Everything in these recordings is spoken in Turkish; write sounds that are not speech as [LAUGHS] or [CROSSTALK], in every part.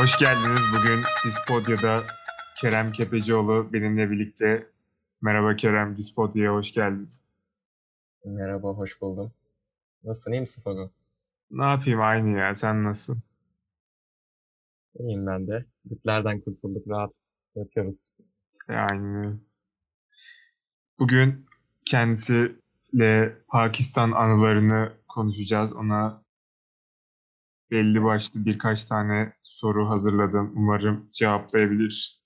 Hoş geldiniz. Bugün Dispodya'da Kerem Kepecioğlu benimle birlikte. Merhaba Kerem, Dispodya'ya hoş geldin. Merhaba, hoş buldum. Nasılsın, iyi misin Fago? Ne yapayım aynı ya, sen nasılsın? İyiyim ben de. Bütlerden kurtulduk, rahat yatıyoruz. Yani bugün kendisiyle Pakistan anılarını konuşacağız. Ona belli başlı birkaç tane soru hazırladım. Umarım cevaplayabilir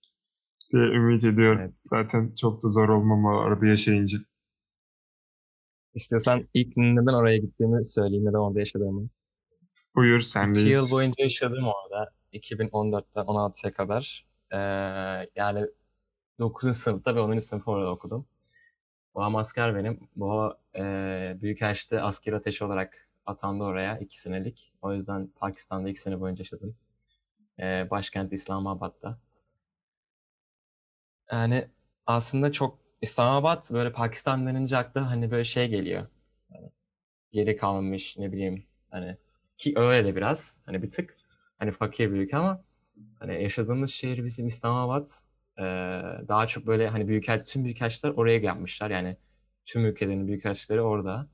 diye ümit ediyorum. Evet. Zaten çok da zor olmamalı orada yaşayınca. İstiyorsan ilk neden oraya gittiğimi söyleyeyim, neden orada yaşadığımı. Buyur İki sendeyiz. yıl boyunca yaşadım orada. 2014'ten 16'ya kadar. Ee, yani 9. sınıfta ve 10. sınıfı orada okudum. Babam asker benim. Bu e, Büyükelçide asker ateşi olarak atandı oraya 2 senelik. O yüzden Pakistan'da 2 sene boyunca yaşadım. Ee, başkent İslamabad'da. Yani aslında çok İslamabad böyle Pakistan denince akla hani böyle şey geliyor. Hani geri kalmış ne bileyim hani ki öyle de biraz hani bir tık hani fakir bir ülke ama hani yaşadığımız şehir bizim İslamabad Ee, daha çok böyle hani büyükel tüm büyükelçiler oraya gelmişler yani tüm ülkelerin büyükelçileri orada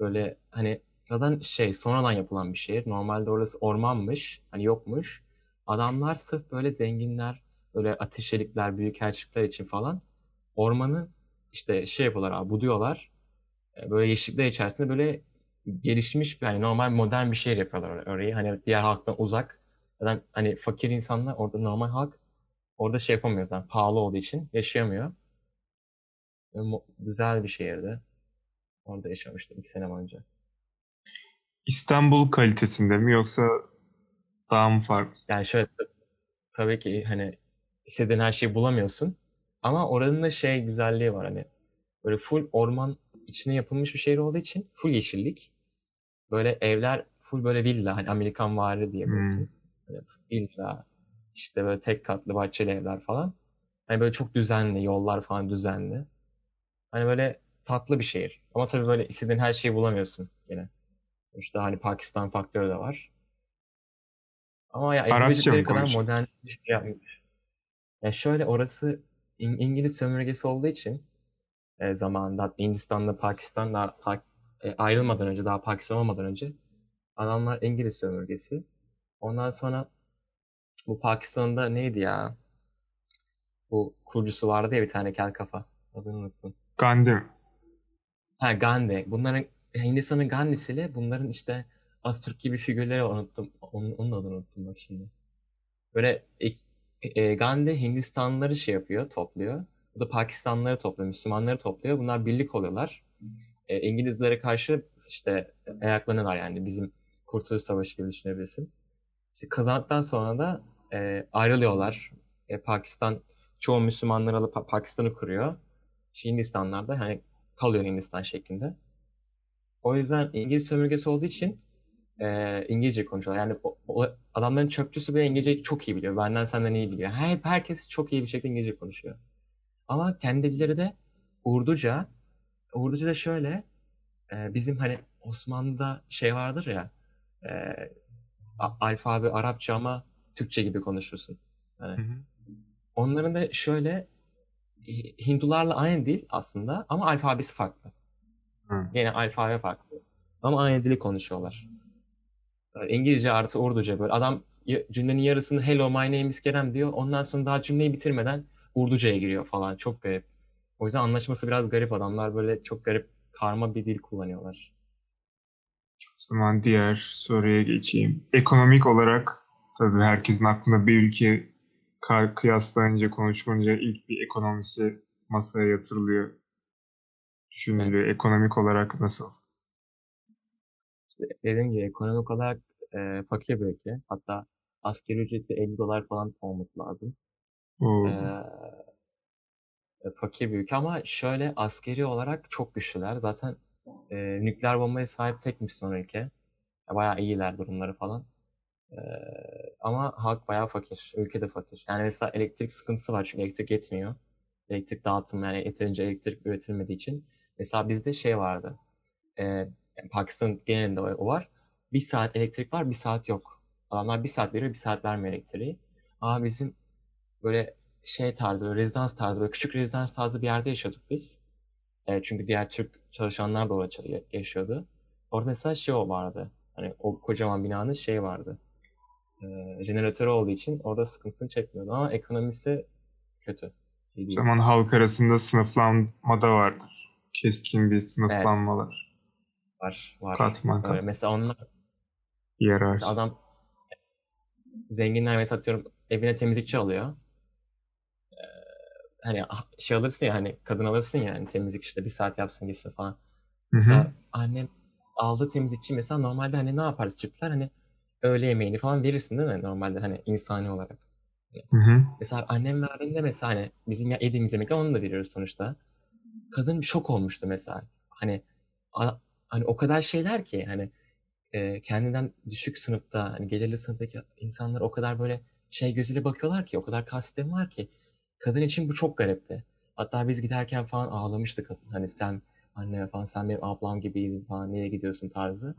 böyle hani zaten şey sonradan yapılan bir şehir normalde orası ormanmış hani yokmuş adamlar sırf böyle zenginler böyle ateşelikler büyükelçilikler için falan ormanı işte şey yapıyorlar abi buduyorlar E, böyle yeşillikler içerisinde böyle gelişmiş hani normal modern bir şehir yapıyorlar or- orayı hani diğer halktan uzak zaten hani fakir insanlar orada normal halk orada şey yapamıyor zaten pahalı olduğu için yaşayamıyor. Güzel bir şehirdi. Orada yaşamıştım iki sene boyunca. İstanbul kalitesinde mi yoksa daha mı farklı? Yani şöyle tabii ki hani istediğin her şeyi bulamıyorsun. Ama oranın da şey güzelliği var hani böyle full orman içine yapılmış bir şehir olduğu için full yeşillik. Böyle evler full böyle villa hani Amerikan vari diyebilirsin. Hani villa işte böyle tek katlı bahçeli evler falan. Hani böyle çok düzenli yollar falan düzenli. Hani böyle tatlı bir şehir. Ama tabii böyle istediğin her şeyi bulamıyorsun yine. Sonuçta hani Pakistan faktörü de var. Ama ya yapabilecekleri kadar konuşuyor? modern bir şey yapmış. Ya şöyle orası İng- İngiliz sömürgesi olduğu için e, zamanında Hindistan'da Pakistan'da Pa- e, ayrılmadan önce daha Pakistan olmadan önce adamlar İngiliz sömürgesi. Ondan sonra bu Pakistan'da neydi ya? Bu kurucusu vardı ya bir tane kel kafa. Adını unuttum. Gandhi? Ha Gandhi. Bunların Hindistan'ın Gandhi'siyle bunların işte Atatürk gibi figürleri. Unuttum. Onun, onun adını unuttum bak şimdi. Böyle e, Gandhi Hindistanlıları şey yapıyor, topluyor. Bu da Pakistanlıları topluyor, Müslümanları topluyor. Bunlar birlik oluyorlar. E, İngilizlere karşı işte ayaklanıyorlar yani bizim Kurtuluş Savaşı gibi düşünebilirsin. İşte kazandıktan sonra da e, ayrılıyorlar. E, Pakistan çoğu Müslümanları alıp Pa- Pakistan'ı kuruyor. Hindistanlar da hani kalıyor Hindistan şeklinde. O yüzden İngiliz sömürgesi olduğu için e, İngilizce konuşuyorlar. Yani o, o adamların çöpçüsü bile İngilizceyi çok iyi biliyor. Benden senden iyi biliyor. Hep herkes çok iyi bir şekilde İngilizce konuşuyor. Ama kendi dilleri de Urduca. Urduca da şöyle e, bizim hani Osmanlı'da şey vardır ya e, alfabe Arapça ama Türkçe gibi konuşursun. Hı hı. onların da şöyle e, Hindularla aynı dil aslında ama alfabesi farklı. Hı. Yine alfabe farklı. Ama aynı dili konuşuyorlar. Böyle İngilizce artı Urduca böyle. Adam cümlenin yarısını Hello my name is Kerem diyor. Ondan sonra daha cümleyi bitirmeden Urduca'ya giriyor falan. Çok garip. O yüzden anlaşması biraz garip. Adamlar böyle çok garip karma bir dil kullanıyorlar. O zaman diğer soruya geçeyim. Ekonomik olarak tabii herkesin aklında bir ülke kıyaslayınca konuşulunca ilk bir ekonomisi masaya yatırılıyor, düşünülüyor. Ekonomik olarak nasıl? İşte dediğim gibi ekonomik olarak e, fakir bir ülke. Hatta asgari ücreti 50 dolar falan olması lazım. Ee, e, fakir bir ülke ama şöyle askeri olarak çok güçlüler. Zaten e, nükleer bombaya sahip tek Müslüman ülke. Ya Bayağı iyiler durumları falan. Ee, ama halk bayağı fakir. Ülke de fakir. Yani mesela elektrik sıkıntısı var çünkü elektrik yetmiyor. Elektrik dağıtımı yani yeterince elektrik üretilmediği için. Mesela bizde şey vardı. Yani Pakistan genelinde o var. Bir saat elektrik var, bir saat yok. Adamlar bir saat veriyor, bir saat vermiyor elektriği. Ama bizim böyle şey tarzı, böyle rezidans tarzı, böyle küçük rezidans tarzı bir yerde yaşıyorduk biz. E, çünkü diğer Türk çalışanlar da orada yaşıyordu. Orada mesela şey o vardı. Hani o kocaman binanın şey vardı. E, jeneratörü olduğu için orada sıkıntısını çekmiyordu ama ekonomisi kötü. O değil. zaman halk arasında sınıflanma da vardır. Keskin bir sınıflanmalar. Var, var. Katman Öyle. kat. Mesela onlar, Hiyerarşi. mesela adam zenginler mesela atıyorum evine temizlikçi alıyor. Hani ah, şey alırsın ya hani kadın alırsın ya hani temizlik işte bir saat yapsın gitsin falan. Mesela annem aldığı temizlikçi mesela normalde hani ne yaparız çiftler hani öğle yemeğini falan verirsin değil mi normalde hani insani olarak. Hı hı. Mesela annem verdiğinde mesela hani bizim ya- yediğimiz yemekler onu da veriyoruz sonuçta. Kadın şok olmuştu mesela. Hani a- hani o kadar şeyler ki hani e, kendinden düşük sınıfta hani gelirli sınıftaki insanlar o kadar böyle şey gözüyle bakıyorlar ki o kadar kastem var ki kadın için bu çok garipti. Hatta biz giderken falan ağlamıştı kadın. Hani sen anne falan sen benim ablam gibiydin falan nereye gidiyorsun tarzı.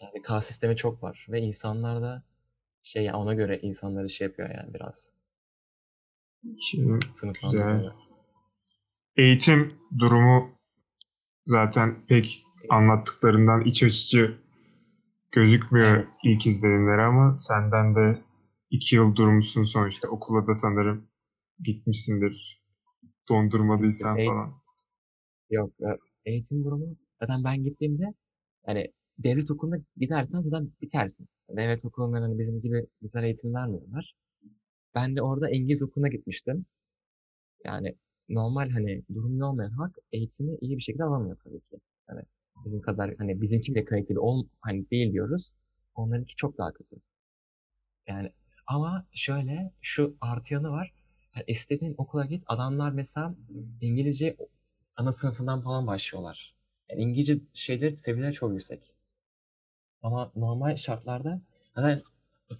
Yani kas sistemi çok var ve insanlar da şey ona göre insanları şey yapıyor yani biraz Şimdi sınıflandırıyor. Eğitim durumu zaten pek anlattıklarından iç açıcı gözükmüyor Evet. ilk izlenimleri ama senden de iki yıl durmuşsun sonuçta. Okula da sanırım gitmişsindir. Dondurmadıysan Eğitim- falan. Yok e, eğitim durumu zaten ben gittiğimde hani devlet okuluna gidersen zaten bitersin. Devlet okulundan hani bizim gibi güzel eğitim vermiyorlar. Ben de orada İngiliz okuluna gitmiştim. Yani normal hani durumlu olmayan halk eğitimi iyi bir şekilde alamıyor tabii ki. Hani bizim kadar hani bizimki bile kaliteli ol, hani değil diyoruz. Onlarınki çok daha kötü. Yani ama şöyle şu artı yanı var. Yani istediğin okula git. Adamlar mesela İngilizce ana sınıfından falan başlıyorlar. Yani İngilizce şeyler seviyeler çok yüksek. Ama normal şartlarda zaten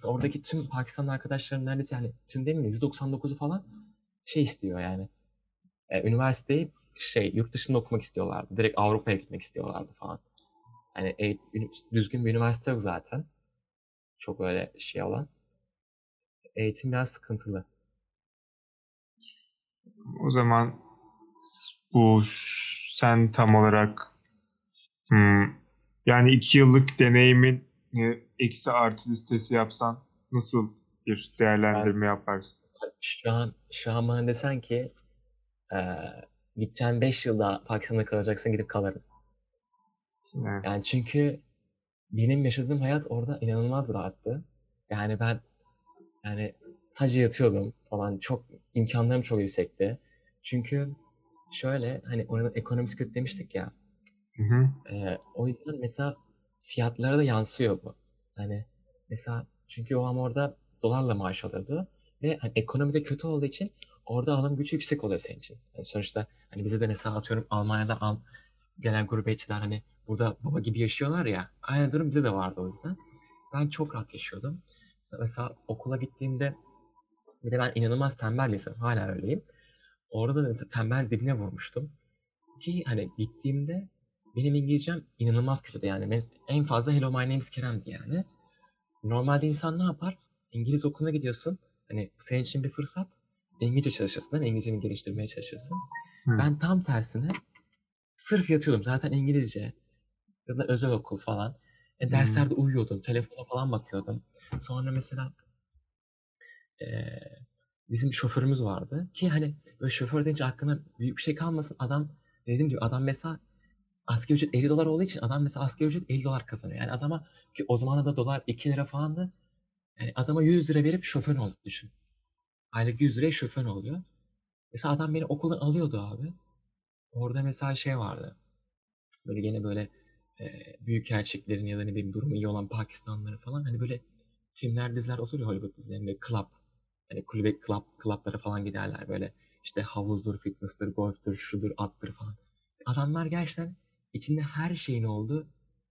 oradaki tüm Pakistanlı arkadaşlarım neredeyse yani tüm demeyeyim de %99'u falan şey istiyor yani. E, üniversiteyi şey yurt dışında okumak istiyorlardı. Direkt Avrupa'ya gitmek istiyorlardı falan. Yani e, ün- düzgün bir üniversite yok zaten. Çok öyle şey olan. Eğitim biraz sıkıntılı. O zaman bu sen tam olarak hmm, yani iki yıllık deneyimin e, eksi artı listesi yapsan nasıl bir değerlendirme yaparsın? Şu an, şu an bana desen ki eee gideceğin 5 yılda Pakistan'da kalacaksın gidip kalırım. Yani, Yani çünkü benim yaşadığım hayat orada inanılmaz rahattı. Yani ben yani sadece yatıyordum falan. Çok imkanlarım çok yüksekti. Çünkü şöyle hani oranın ekonomisi kötü demiştik ya. hı hı, Ee, o yüzden mesela fiyatlara da yansıyor bu. Hani mesela çünkü o adam orada dolarla maaş alıyordu ve hani ekonomi de kötü olduğu için orada alım gücü yüksek oluyor senin için. Yani sonuçta hani bize de mesela atıyorum Almanya'dan al, gelen gurbetçiler hani burada baba gibi yaşıyorlar ya. Aynı durum bize de vardı o yüzden. Ben çok rahat yaşıyordum. Mesela okula gittiğimde bir de ben inanılmaz tembel insanım. Hala öyleyim. Orada da tembel dibine vurmuştum. Ki hani gittiğimde benim İngilizcem inanılmaz kötüydü yani. En fazla hello my name is Kerem'di yani. Normalde insan ne yapar? İngiliz okuluna gidiyorsun. Hani senin için bir fırsat. İngilizce çalışırsın. İngilizceni geliştirmeye çalışırsın. hı. Ben tam tersine sırf yatıyordum. Zaten İngilizce. Ya da özel okul falan. E, Hmm. derslerde uyuyordum. Telefona falan bakıyordum. Sonra mesela eee, bizim şoförümüz vardı. Ki hani böyle şoför deyince aklına büyük bir şey kalmasın. Adam dediğim gibi adam mesela asgari ücret 50 dolar olduğu için adam mesela asgari ücret 50 dolar kazanıyor. Yani adama ki o zaman da dolar 2 lira falandı. Yani adama 100 lira verip şoför oldu düşün. Aylık 100 liraya şoför oluyor. Mesela adam beni okuldan alıyordu abi. Orada mesela şey vardı. Böyle gene böyle e, büyük elçiklerin ya da ne bileyim durumu iyi olan Pakistanlıları falan hani böyle filmler diziler olur ya Hollywood dizilerinde club hani kulübe club club'lara falan giderler böyle işte havuzdur, fitness'tır, golftür, şudur, attır falan. Adamlar gerçekten içinde her şeyin olduğu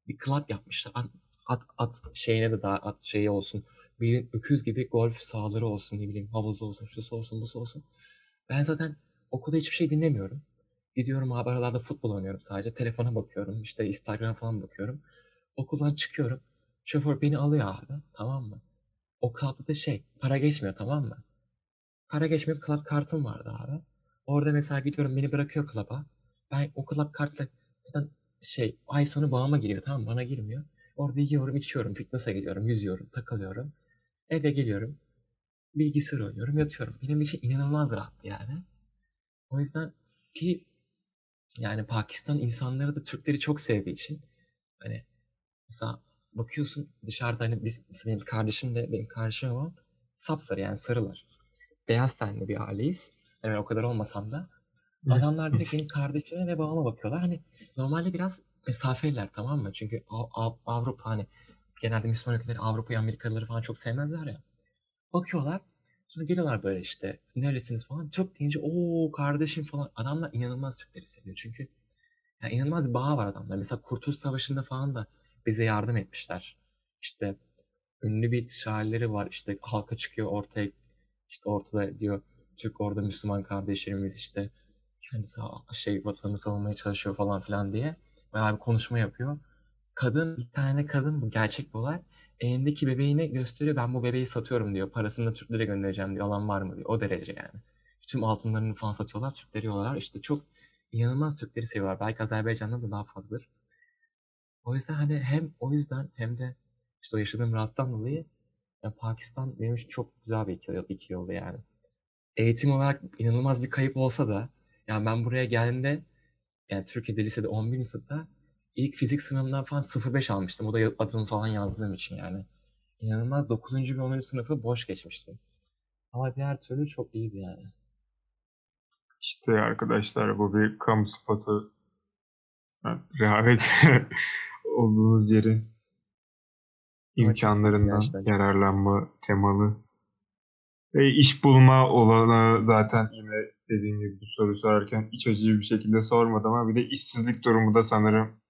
bir club yapmışlar. At, at, at şeyine de daha at şeyi olsun. Bir öküz gibi golf sahaları olsun ne bileyim havuzu olsun, şusu olsun, busu olsun. Ben zaten okulda hiçbir şey dinlemiyorum. Gidiyorum abi aralarda futbol oynuyorum sadece. Telefona bakıyorum. işte Instagram falan bakıyorum. Okuldan çıkıyorum. Şoför beni alıyor abi. Tamam mı? O da şey para geçmiyor tamam mı? Para geçmiyor club kartım vardı abi. Orada mesela gidiyorum beni bırakıyor club'a. Ben o club kartla zaten şey ay sonu bağıma giriyor tamam mı? Bana girmiyor. Orada yiyorum içiyorum fitness'a gidiyorum yüzüyorum takılıyorum. Eve geliyorum. Bilgisayar oynuyorum yatıyorum. Benim için inanılmaz rahat yani. O yüzden ki yani Pakistan insanları da Türkleri çok sevdiği için hani mesela bakıyorsun dışarıda hani biz benim kardeşim de benim kardeşim var sapsarı yani sarılar. Beyaz tenli bir aileyiz. Yani o kadar olmasam da adamlar direkt benim kardeşime ve babama bakıyorlar. Hani normalde biraz mesafeliler tamam mı? Çünkü Av- Av- Avrupa hani genelde Müslüman ülkeleri Avrupa'yı Amerikalıları falan çok sevmezler ya. Bakıyorlar sonra geliyorlar böyle işte neredesiniz falan. Türk deyince o kardeşim falan. Adamlar inanılmaz Türkleri seviyor. Çünkü yani inanılmaz bir bağ var adamlar. Mesela Kurtuluş Savaşı'nda falan da bize yardım etmişler. İşte ünlü bir şairleri var. İşte halka çıkıyor ortaya işte ortada diyor Türk orada Müslüman kardeşlerimiz işte kendisi şey vatanı savunmaya çalışıyor falan filan diye bayağı bir konuşma yapıyor. Kadın bir tane kadın bu gerçek bir olay. Elindeki bebeğini gösteriyor. Ben bu bebeği satıyorum diyor. Parasını da Türklere göndereceğim diyor. Alan var mı diyor. O derece yani. Tüm altınlarını falan satıyorlar. Türkleri yiyorlar. İşte çok inanılmaz Türkleri seviyorlar. Belki Azerbaycan'da da daha fazladır. O yüzden hani hem o yüzden hem de işte o yaşadığım rahattan dolayı ya Pakistan benim için çok güzel bir iki yol, iki yoldu yani. Eğitim olarak inanılmaz bir kayıp olsa da yani ben buraya geldiğimde yani Türkiye'de lisede 11. sınıfta ilk fizik sınavından falan 0.5 almıştım. O da adımı falan yazdığım için yani. İnanılmaz 9. ve 10. sınıfı boş geçmiştim. Ama diğer türlü çok iyiydi yani. İşte arkadaşlar bu bir kamu spotu. Yani Rehavet [LAUGHS] olduğunuz yerin imkanlarından yararlanma temalı. Ve iş bulma olanağı zaten yine dediğim gibi bu soru sorarken iç açıcı bir şekilde sormadım ama bir de işsizlik durumu da sanırım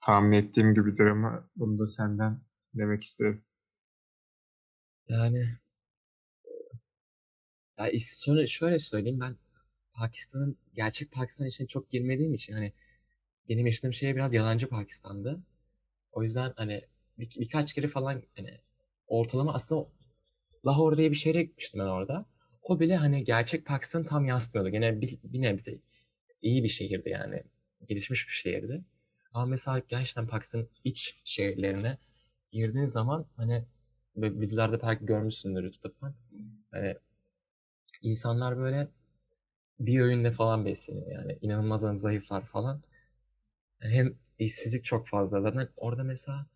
tahmin ettiğim gibidir ama bunu da senden demek isterim. Yani ya şöyle, şöyle söyleyeyim ben Pakistan'ın gerçek Pakistan içine çok girmediğim için hani benim yaşadığım şehir biraz yalancı Pakistan'dı. O yüzden hani bir, birkaç kere falan hani ortalama aslında Lahore diye bir şehre gitmiştim ben orada. O bile hani gerçek Pakistan'ı tam yansıtmıyordu. Gene bir, bir nebze iyi bir şehirdi yani. Gelişmiş bir şehirdi. Ama mesela gerçekten Pakistan'ın iç şehirlerine girdiğin zaman hani videolarda belki görmüşsündür YouTube'dan. Hani insanlar böyle bir öğünle falan besleniyor yani. İnanılmaz hani zayıflar falan. Yani hem işsizlik çok fazla. Zaten orada mesela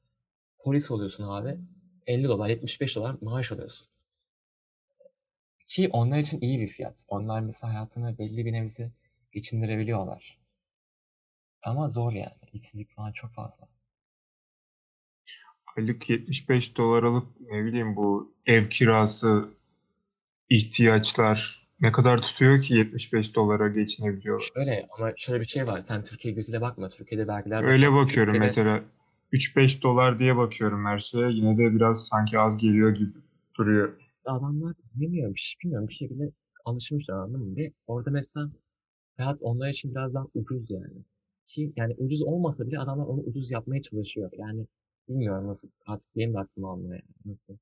polis oluyorsun abi. 50 dolar, 75 dolar maaş alıyorsun. Ki onlar için iyi bir fiyat. Onlar mesela hayatını belli bir nebze geçindirebiliyorlar. Ama zor yani. İşsizlik falan çok fazla. Aylık 75 dolar alıp ne bileyim bu ev kirası, ihtiyaçlar ne kadar tutuyor ki 75 dolara geçinebiliyorlar? Şöyle ama şöyle bir şey var. Sen Türkiye gözüyle bakma. Türkiye'de vergiler Öyle bakıyorum Türkiye'de mesela 3-5 dolar diye bakıyorum her şeye. Yine de biraz sanki az geliyor gibi duruyor. adamlar bilmiyorum, bir şey bilmiyorum bir şekilde alışmışlar anladın mı? Ve orada mesela hayat onlar için biraz daha ucuz yani. Ki yani ucuz olmasa bile adamlar onu ucuz yapmaya çalışıyor. Yani bilmiyorum nasıl artık benim de aklıma almıyor yani. Nasıl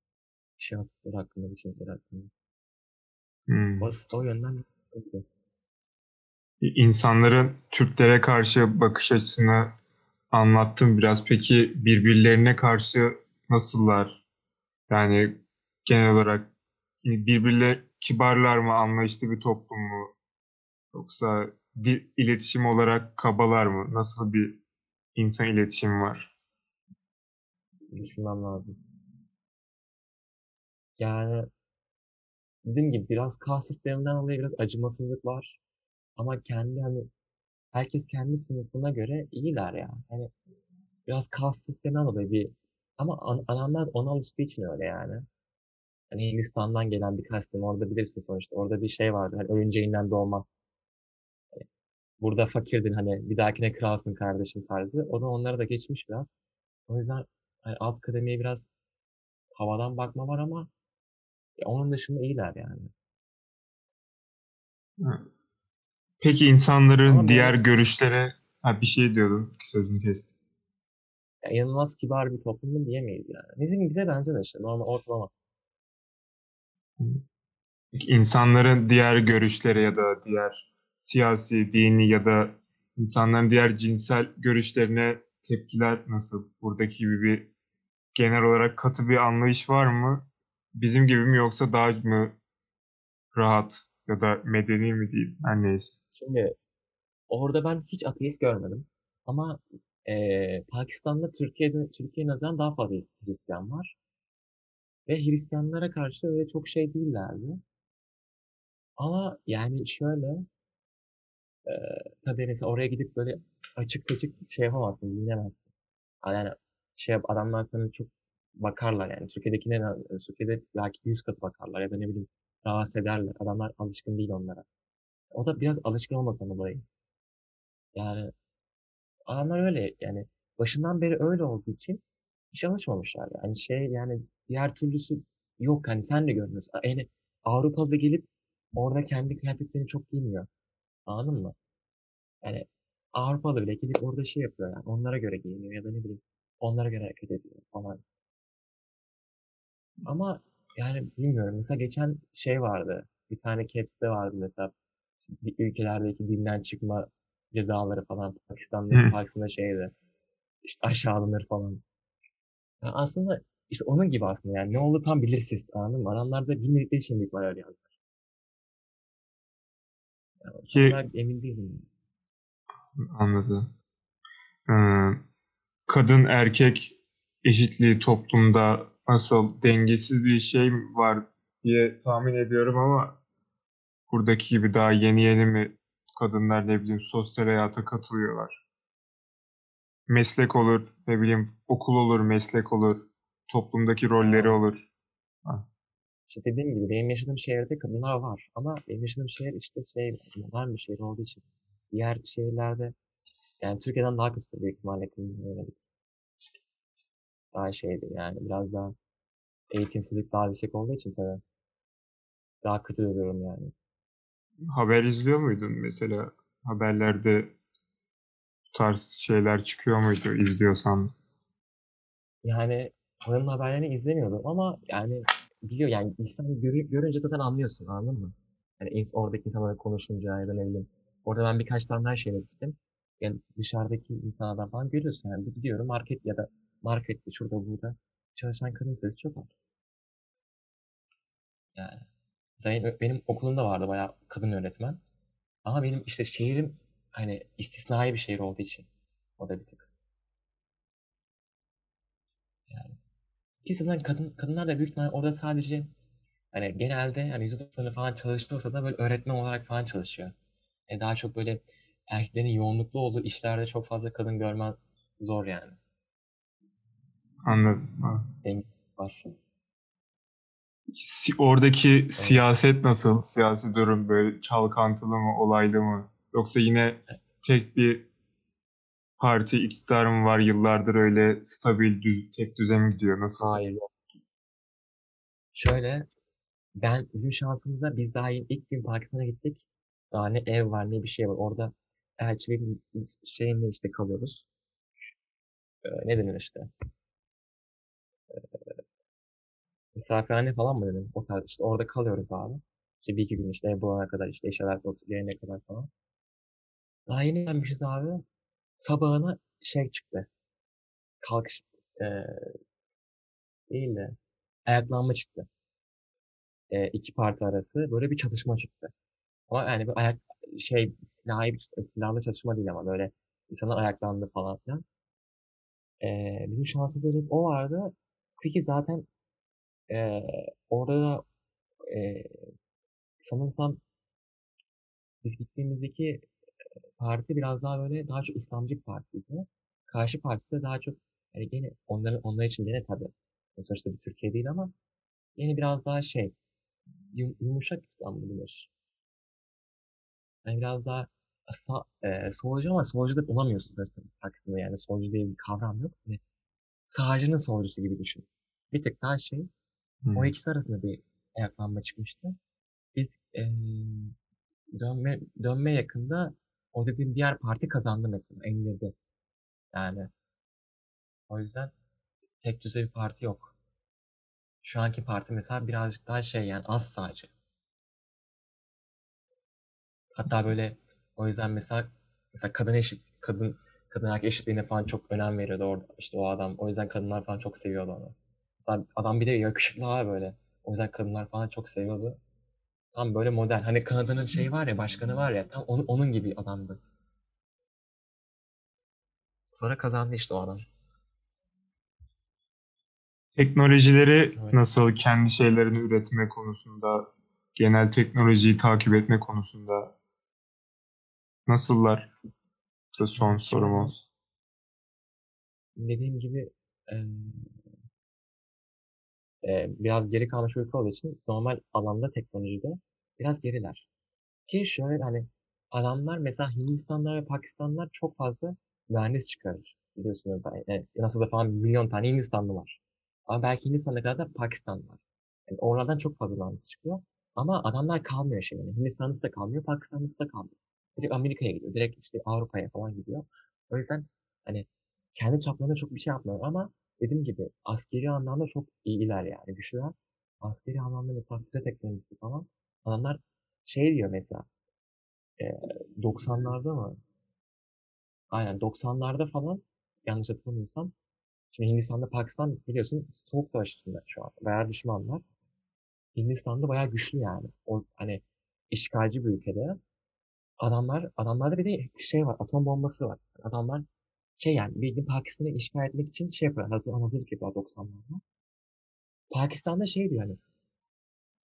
şey yaptıkları hakkında, düşünceleri hakkında. Hmm. O, o yönden öyle. İnsanların Türklere karşı bakış açısını anlattım biraz. Peki birbirlerine karşı nasıllar? Yani genel olarak birbirle kibarlar mı, anlayışlı bir toplum mu? Yoksa dil, iletişim olarak kabalar mı? Nasıl bir insan iletişimi var? düşünmem lazım. Yani dediğim gibi biraz kas sisteminden dolayı biraz acımasızlık var. Ama kendi hani herkes kendi sınıfına göre iyiler ya. Hani biraz kas sisteminden dolayı bir ama an- ona alıştığı için öyle yani. Hani Hindistan'dan gelen bir sistem orada bilirsin sonuçta. Orada bir şey vardı. Hani ölünceğinden doğma. Burada fakirdin hani bir dahakine kralsın kardeşim tarzı. O da onlara da geçmiş biraz. O yüzden hani alt kademeye biraz havadan bakma var ama ya onun dışında iyiler yani. Peki insanların Ama diğer böyle görüşlere... Ha, bir şey diyordum. Sözünü kestim. Ya inanılmaz kibar bir toplum diyemeyiz yani. Bizim bize benziyor işte normal ortalama. İnsanların diğer görüşleri ya da diğer siyasi, dini ya da insanların diğer cinsel görüşlerine tepkiler nasıl? Buradaki gibi bir genel olarak katı bir anlayış var mı? Bizim gibi mi yoksa daha mı rahat ya da medeni mi diyeyim her neyse. Şimdi orada ben hiç ateist görmedim. Ama eee, Pakistan'da Türkiye'de Türkiye'ye nazaran daha fazla Hristiyan var. Ve Hristiyanlara karşı öyle çok şey değillerdi. Ama yani şöyle tabii mesela oraya gidip böyle açık saçık şey yapamazsın, giyinemezsin. Yani şey adamlar sana çok bakarlar yani. Türkiye'dekine Türkiye'de belki yüz katı bakarlar ya da ne bileyim rahatsız ederler. Adamlar alışkın değil onlara. O da biraz alışkın olmaktan dolayı. Yani adamlar öyle yani başından beri öyle olduğu için hiç alışmamışlar. Yani şey yani diğer türlüsü yok hani sen de görmüyorsun. Yani Avrupa'da gelip orada kendi kıyafetlerini çok giymiyor. Anladın mı? Yani Avrupa'da bile gidip orada şey yapıyor yani. Onlara göre giyiniyor ya da ne bileyim onlara göre hareket ediyor falan. Ama yani bilmiyorum. Mesela geçen şey vardı. Bir tane caps'te vardı mesela. Bir ülkelerdeki dinden çıkma cezaları falan. Pakistan'da, Hı. Pakistan'da şeydi. İşte aşağılanır falan. Ya aslında işte onun gibi aslında yani ne oldu tam belirsiz anladın mı? Adamlar da bilmedikleri için öyle yazdılar. Yani Ki emin değilim. anladım. Ee, kadın erkek eşitliği toplumda nasıl dengesiz bir şey var diye tahmin ediyorum ama buradaki gibi daha yeni yeni mi kadınlar ne bileyim sosyal hayata katılıyorlar. Meslek olur, ne bileyim okul olur, meslek olur, toplumdaki rolleri olur. Ha, İşte dediğim gibi benim yaşadığım şehirde kadınlar var. Ama benim yaşadığım şehir işte şey modern bir şehir olduğu için. Diğer şehirlerde yani Türkiye'den daha kötü büyük ihtimalle kadın yönelik. Daha şeydi yani biraz daha eğitimsizlik daha yüksek olduğu için tabii daha kötü görüyorum yani. Haber izliyor muydun mesela? Haberlerde bu tarz şeyler çıkıyor muydu izliyorsan? Yani onun haberlerini izlemiyordum ama yani biliyor yani insan görü- görünce zaten anlıyorsun anladın mı? Yani ins- oradaki insanlarla konuşunca ya da ne bileyim. Orada ben birkaç tane daha şeye gittim. Yani dışarıdaki insanlardan falan görüyorsun yani. Bir gidiyorum market ya da markette şurada burada çalışan kadın sayısı çok az. Yani benim, benim okulumda vardı bayağı kadın öğretmen. Ama benim işte şehrim hani istisnai bir şehir olduğu için o da bir tık. Ki zaten kadın, kadınlar da büyük ihtimalle orada sadece hani genelde yani %90'ı falan çalışıyorsa da böyle öğretmen olarak falan çalışıyor. E daha çok böyle erkeklerin yoğunluklu olduğu işlerde çok fazla kadın görmen zor yani. Anladım. Denge var. Si- Oradaki Evet. siyaset nasıl? Siyasi durum böyle çalkantılı mı, olaylı mı? Yoksa yine tek bir parti iktidar mı var yıllardır öyle stabil, düz, tek düze mi gidiyor? Nasıl? Hayır. Şöyle ben bizim şansımızda biz daha yeni ilk gün Pakistan'a gittik. Daha ne ev var ne bir şey var. Orada elçiliğin şeyinde işte kalıyoruz. Ee, ne denir işte. Misafirhane falan mı dedim? O tarz işte orada kalıyoruz abi. İşte bir iki gün işte ev bulana kadar işte eşyalar gelene kadar falan. Daha yeni gelmişiz abi. Sabahına şey çıktı. Kalkış eee değil de ayaklanma çıktı. Eee iki parti arası böyle bir çatışma çıktı. Ama yani bir ayak şey silahlı, silahlı çatışma değil ama böyle insanlar ayaklandı falan filan. Eee bizim şansımızda o vardı. Peki zaten eee orada da eee sanırsam biz gittiğimizdeki parti biraz daha böyle daha çok İslamcı bir partiydi. Karşı partisi de daha çok yani gene onların onlar için gene tabii sonuçta bir Türkiye değil ama yine biraz daha şey yum- yumuşak İslam denir? Yani biraz daha sa, e, solcu ama solcu da olamıyorsun sonuçta Pakistan'da yani solcu diye bir kavram yok. Hani sağcının solcusu gibi düşün. Bir tık daha şey o Hmm. ikisi arasında bir ayaklanma çıkmıştı. Biz e, dönme dönme yakında o dediğim diğer parti kazandı mesela indirdi. Yani O yüzden tek düze bir parti yok. Şu anki parti mesela birazcık daha şey yani az sadece. Hatta böyle o yüzden mesela mesela kadın eşit kadın kadın erkek eşitliğine falan çok önem veriyordu orada işte o adam. O yüzden kadınlar falan çok seviyordu onu. Adam bir de yakışıklı abi böyle. O yüzden kadınlar falan çok seviyordu. Tam böyle model. Hani Kanada'nın şeyi var ya başkanı var ya tam onun, onun gibi adamdı. Sonra kazandı işte o adam. Teknolojileri Evet. nasıl kendi şeylerini üretme konusunda, genel teknolojiyi takip etme konusunda nasıllar? Son sorum olsun. dediğim gibi eee, biraz geri kalmış bir ülke olduğu için normal alanda teknolojide biraz geriler. Ki şöyle hani adamlar mesela Hindistanlar ve Pakistanlar çok fazla mühendis çıkarır. Biliyorsunuz da yani NASA'da falan milyon tane Hindistanlı var. Ama belki Hindistan'da kadar da Pakistanlı var. Yani oralardan çok fazla mühendis çıkıyor. Ama adamlar kalmıyor şey yani. Hindistanlısı da kalmıyor, Pakistanlısı da kalmıyor. Direkt Amerika'ya gidiyor. Direkt işte Avrupa'ya falan gidiyor. O yüzden hani kendi çaplarında çok bir şey yapmıyorlar ama dediğim gibi askeri anlamda çok iyiler yani güçlüler. Askeri anlamda mesela füze teknolojisi falan adamlar şey diyor mesela e, 90'larda mı? Aynen 90'larda falan yanlış hatırlamıyorsam şimdi Hindistan'da Pakistan biliyorsun soğuk savaş içinde şu an. Bayağı düşmanlar. Hindistan'da bayağı güçlü yani. O hani işgalci bir ülkede. Adamlar adamlarda bir de şey var atom bombası var. Adamlar şey yani bildiğin Pakistan'ı işgal etmek için şey yapıyor. Hazır, hazırlık yapıyor 90'larda. Pakistan'da şey diyor hani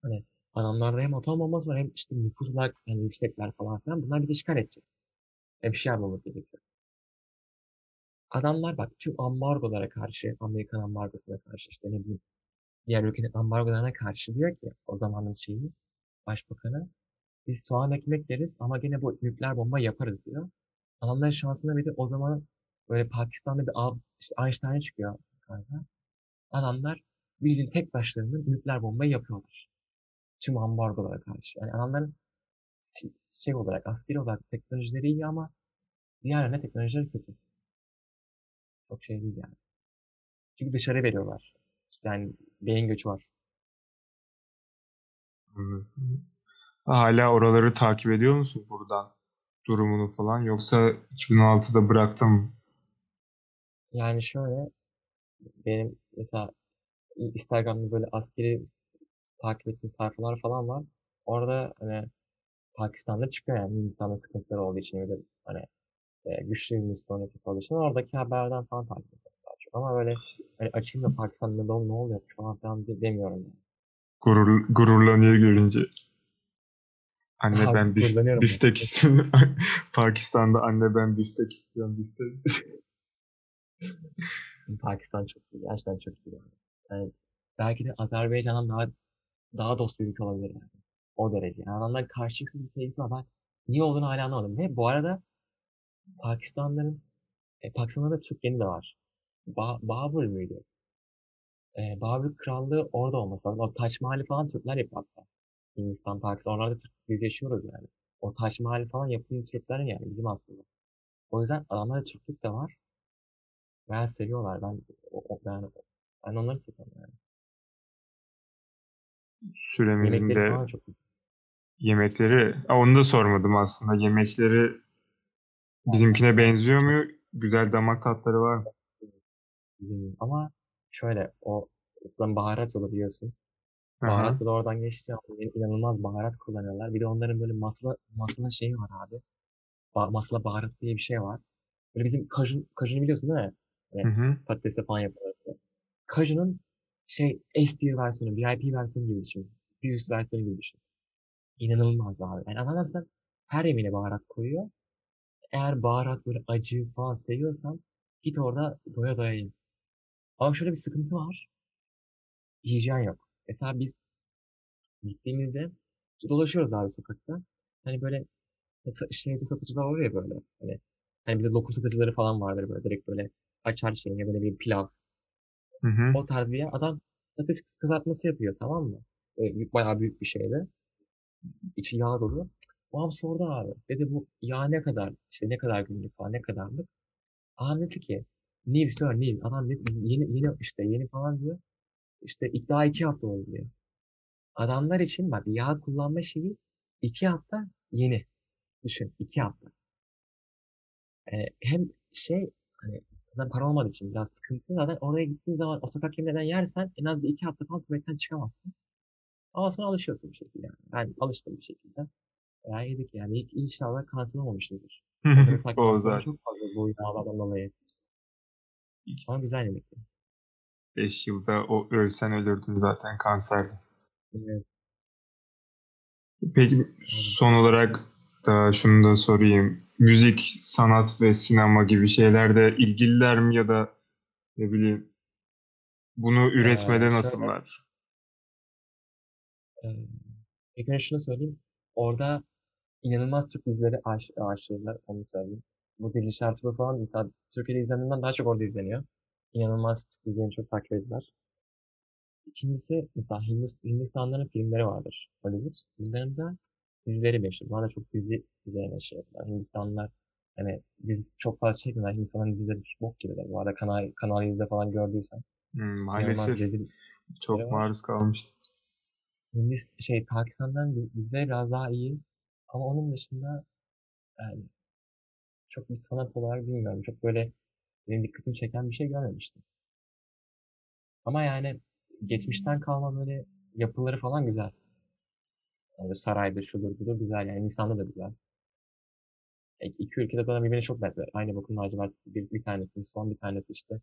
hani adamlarda hem atom bombası var hem işte nüfus olarak yani yüksekler falan filan. Bunlar bizi işgal edecek. Ve bir şey yapmamız gerekiyor. Adamlar bak tüm ambargolara karşı, Amerikan ambargosuna karşı işte ne bileyim diğer ülkenin ambargolarına karşı diyor ki o zamanın şeyi başbakanı biz soğan ekmek yeriz ama gene bu nükleer bomba yaparız diyor. Adamların şansına bir de o zaman böyle Pakistan'da bir av, işte Einstein çıkıyor kanka. Adamlar bildiğin tek başlarına nükleer bombayı yapıyorlar. Tüm ambargolara karşı. Yani adamların şey olarak, askeri olarak teknolojileri iyi ama diğerlerine teknolojileri kötü. Çok şey değil yani. Çünkü dışarı veriyorlar. Yani beyin göçü var. Hala oraları takip ediyor musun buradan? Durumunu falan yoksa 2016'da bıraktım. Yani şöyle benim mesela Instagram'da böyle askeri takip ettiğim sayfalar falan var. Orada hani Pakistan'da çıkıyor yani Hindistan'da sıkıntıları olduğu için öyle hani e, güçlü Hindistan ülkesi olduğu için oradaki haberden falan takip ediyorum daha çok. Ama böyle hani açayım da Pakistan'da ne, oluyor falan filan de- demiyorum yani. Gurur, gururlanıyor görünce. Anne Abi ben bif, biftek istiyorum. [LAUGHS] Pakistan'da anne ben biftek istiyorum biftek. [LAUGHS] Pakistan çok iyi. Gerçekten çok iyi yani. Belki de Azerbaycan'dan daha daha dost bir ülke olabilir yani. O derece. Yani adamlar karşılıksız bir sevgisi var. Ben niye olduğunu hala anlamadım. Ve bu arada Pakistanlıların e, Pakistan'da da Türk geni de var. Ba Babur müydü? E, Babur Krallığı orada olması lazım. O Taç Mahal'i falan Türkler yapıyor hatta. Hindistan, Pakistan. Oralarda Türk, biz yaşıyoruz yani. O Taç Mahal'i falan yapan Türklerin yani bizim aslında. O yüzden adamlarda Türklük de var. Bayağı seviyorlar. Ben, o, o, ben, ben onları seviyorum yani. Süremizin Yemekleri de falan çok iyi. yemekleri, Aa, onu da sormadım aslında. Yemekleri bizimkine benziyor mu? Güzel damak tatları var mı? Bilmiyorum. Ama şöyle o ıslan baharat yolu biliyorsun. Aha. Baharat yolu oradan geçti. inanılmaz baharat kullanıyorlar. Bir de onların böyle masala, masala şeyi var abi. Ba masala baharat diye bir şey var. Böyle bizim kajun, kajunu biliyorsun değil mi? Hı Hani hı. patatesle falan yapıyorlar. Kajunun şey S tier versiyonu, VIP versiyonu gibi düşün. Bir üst versiyonu gibi düşün. İnanılmaz abi. Yani aslında her yemeğine baharat koyuyor. Eğer baharat böyle acı falan seviyorsan git orada doya doya ye. Ama şöyle bir sıkıntı var. Hijyen yok. Mesela biz gittiğimizde dolaşıyoruz abi sokakta. Hani böyle şeyde satıcılar var ya böyle. Hani, hani bize lokum satıcıları falan vardır böyle direkt böyle açar şeyini ya da ne bileyim pilav. Hı hı. O tarz bir yer. Adam patates kızartması yapıyor tamam mı? Böyle büyük- bayağı büyük bir şeyde. İçi yağ dolu. Babam sordu abi. Dedi bu yağ ne kadar? İşte ne kadar günlük falan ne kadarlık? Abi dedi ki Nil sir Nil. Adam ne- yeni yeni işte yeni falan diyor. İşte daha iki hafta oldu diyor. Adamlar için bak yağ kullanma şeyi iki hafta yeni. Düşün iki hafta. Ee, hem şey hani zaten para olmadığı için biraz sıkıntı. Zaten oraya gittiğin zaman o sokak yemeğinden yersen en az bir iki hafta falan tuvaletten çıkamazsın. Ama sonra alışıyorsun bir şekilde yani. Ben alıştım bir şekilde. Yani yedik yani. İlk, inşallah kanser olmamışızdır. [LAUGHS] O zaten. çok fazla bu yağlardan dolayı. Ama güzel yemekti. 5 yılda o ölsen ölürdün zaten kanserden. Evet. Peki son olarak da şunu da sorayım. Müzik, sanat ve sinema gibi şeylerde ilgililer mi ya da ne bileyim bunu üretmede şöyle- nasıllar? Ee, ilk önce şunu söyleyeyim. Orada inanılmaz Türk dizileri aş aşığılar. Onu söyleyeyim. Bu Diriliş Ertuğrul falan mesela Türkiye'de izlendiğinden daha çok orada izleniyor. İnanılmaz Türk dizilerini çok takip ediyorlar. İkincisi mesela Hindist Hindistanların filmleri vardır. Hollywood. Da dizileri meşhur. Bana da çok dizi üzerine şey yapıyorlar. Hindistanlılar hani dizi çok fazla çekmiyorlar. Hindistanların dizileri bok gibiler. Bu arada Kanal, Kanal 7'de falan gördüysen. Hmm, maalesef rezil çok var. maruz kalmıştım. Hindist şey Pakistan'dan diz- dizileri biraz daha iyi. Ama onun dışında yani çok bir sanat olarak bilmiyorum. Çok böyle benim dikkatimi çeken bir şey görmemiştim. Ama yani geçmişten kalma böyle yapıları falan güzel. Yani saraydır, şudur, budur güzel yani. İnsanlı da güzel. E, İki ülkede de birbirine çok benzer. Aynı bakım lacivert bir, bir tanesi Müslüman, bir tanesi işte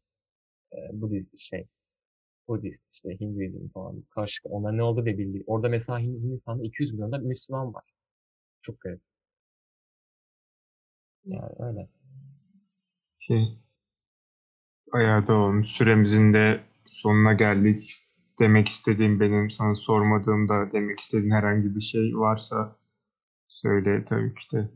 e, Budist şey. Budist işte Hinduizm falan karşı onlar ne oldu diye bildi. Orada mesela Hin- Hindistan'da 200 milyonda Müslüman var. Çok garip. Yani öyle. Şey, bayağı da olmuş. Süremizin de sonuna geldik. Demek istediğim benim sana sormadığımda demek istediğin herhangi bir şey varsa söyle tabii ki de.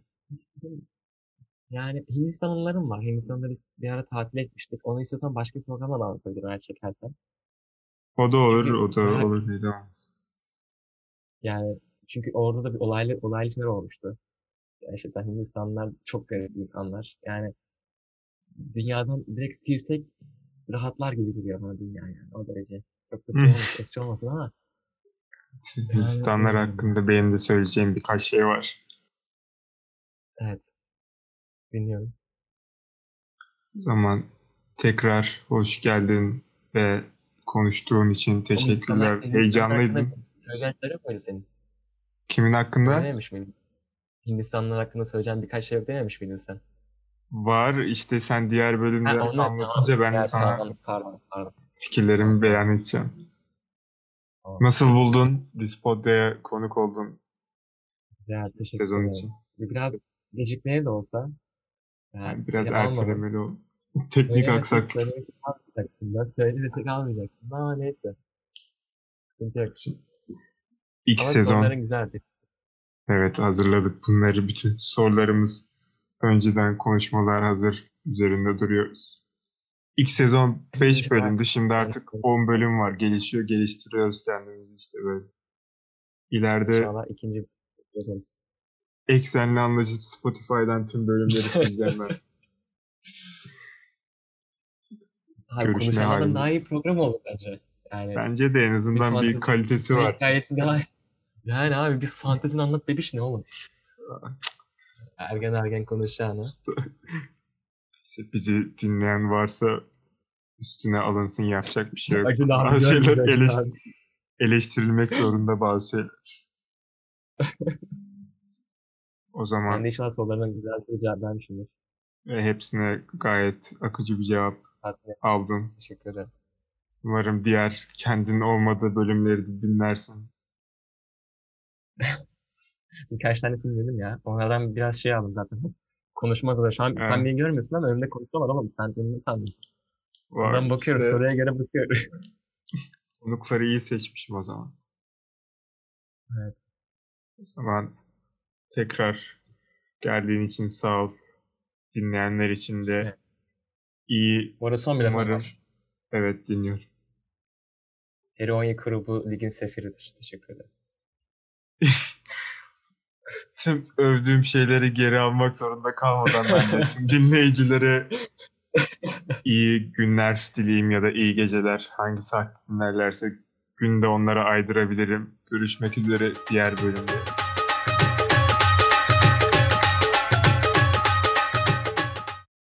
Yani Hindistanlılarım var. Hindistan'da biz bir ara tatile gitmiştik. Onu istiyorsan başka bir programda da anlatabilirim eğer çekersen. O da olur, Çünkü o da merak- olur. Neden olmasın? Yani çünkü orada da bir olaylı olaylı şeyler olmuştu. Gerçekten Hindistanlılar çok garip insanlar. Yani dünyadan direkt silsek rahatlar gibi geliyor bana dünya yani o derece. Çok da şey olmasın, ama Hindistanlar Yani- hakkında benim de söyleyeceğim birkaç şey var. evet. Dinliyorum. O zaman tekrar hoş geldin ve konuştuğun için teşekkürler. Hindistanlar hakkında Söyleyecekleri yok muydu senin? Kimin hakkında? Dememiş miydin? Hindistanlılar hakkında söyleyeceğin birkaç şey yok dememiş miydin sen? Var. İşte sen diğer bölümde Ha, anlatınca tamam. ben de sana Pardon, pardon, pardon. Fikirlerimi beyan edeceğim. Tamam. Nasıl buldun? Dispod'ya konuk oldun Güzel, teşekkür sezon ederim. için. Biraz gecikmeye de olsa Yani biraz ertelemeli oldu. Teknik aksaklık. söylemesek. Ben söylemesek almayacaksın. Ama neyse. Sıkıntı yok. İlk Ama sezon. güzeldi. Evet hazırladık bunları. Bütün sorularımız önceden konuşmalar hazır. Üzerinde duruyoruz. İlk sezon 5 İnşallah. bölümdü. Şimdi artık 10 bölüm var. Gelişiyor, geliştiriyoruz kendimizi işte böyle. İleride İnşallah ikinci. Eksen'le anlaşıp Spotify'dan tüm bölümleri [LAUGHS] sileceğim ben. Hayır, konuşanlardan daha iyi program olur bence. Yani Bence de en azından bir fantezi- kalitesi bir var. hikayesi daha Yani abi biz fantezini anlat bebiş ne oğlum? Ergen ergen konuşacağına. Bizi dinleyen varsa üstüne alınsın yapacak bir şey yok. Abi, bazı şeyler bizi Acun eleş- abi. eleştirilmek zorunda bazı şeyler. O zaman de inşallah sorularına güzel bir cevap vermişimdir. e, hepsine gayet akıcı bir cevap Tatlı. aldın. Teşekkür ederim. Umarım diğer kendin olmadığı bölümleri de dinlersin. [LAUGHS] Birkaç tanesini dinledim ya. Onlardan biraz şey aldım zaten. Konuşmaz da şu an sen Evet. beni görmüyorsun ama önümde konuşma var oğlum. Sen beni sandın. Var. Ben bakıyorum İşte soruya göre bakıyorum. [LAUGHS] konukları iyi seçmişim o zaman. Evet. O zaman tekrar geldiğin için sağ ol. Dinleyenler için de Evet. iyi Bu arada son bir umarım. var. Evet dinliyorum. Eronya grubu ligin sefiridir. Teşekkür ederim. [LAUGHS] Tüm övdüğüm şeyleri geri almak zorunda kalmadan ben de tüm [LAUGHS] dinleyicilere iyi günler dileyim ya da iyi geceler. Hangi saatte dinlerlerse günde onlara aydırabilirim. Görüşmek üzere diğer bölümde.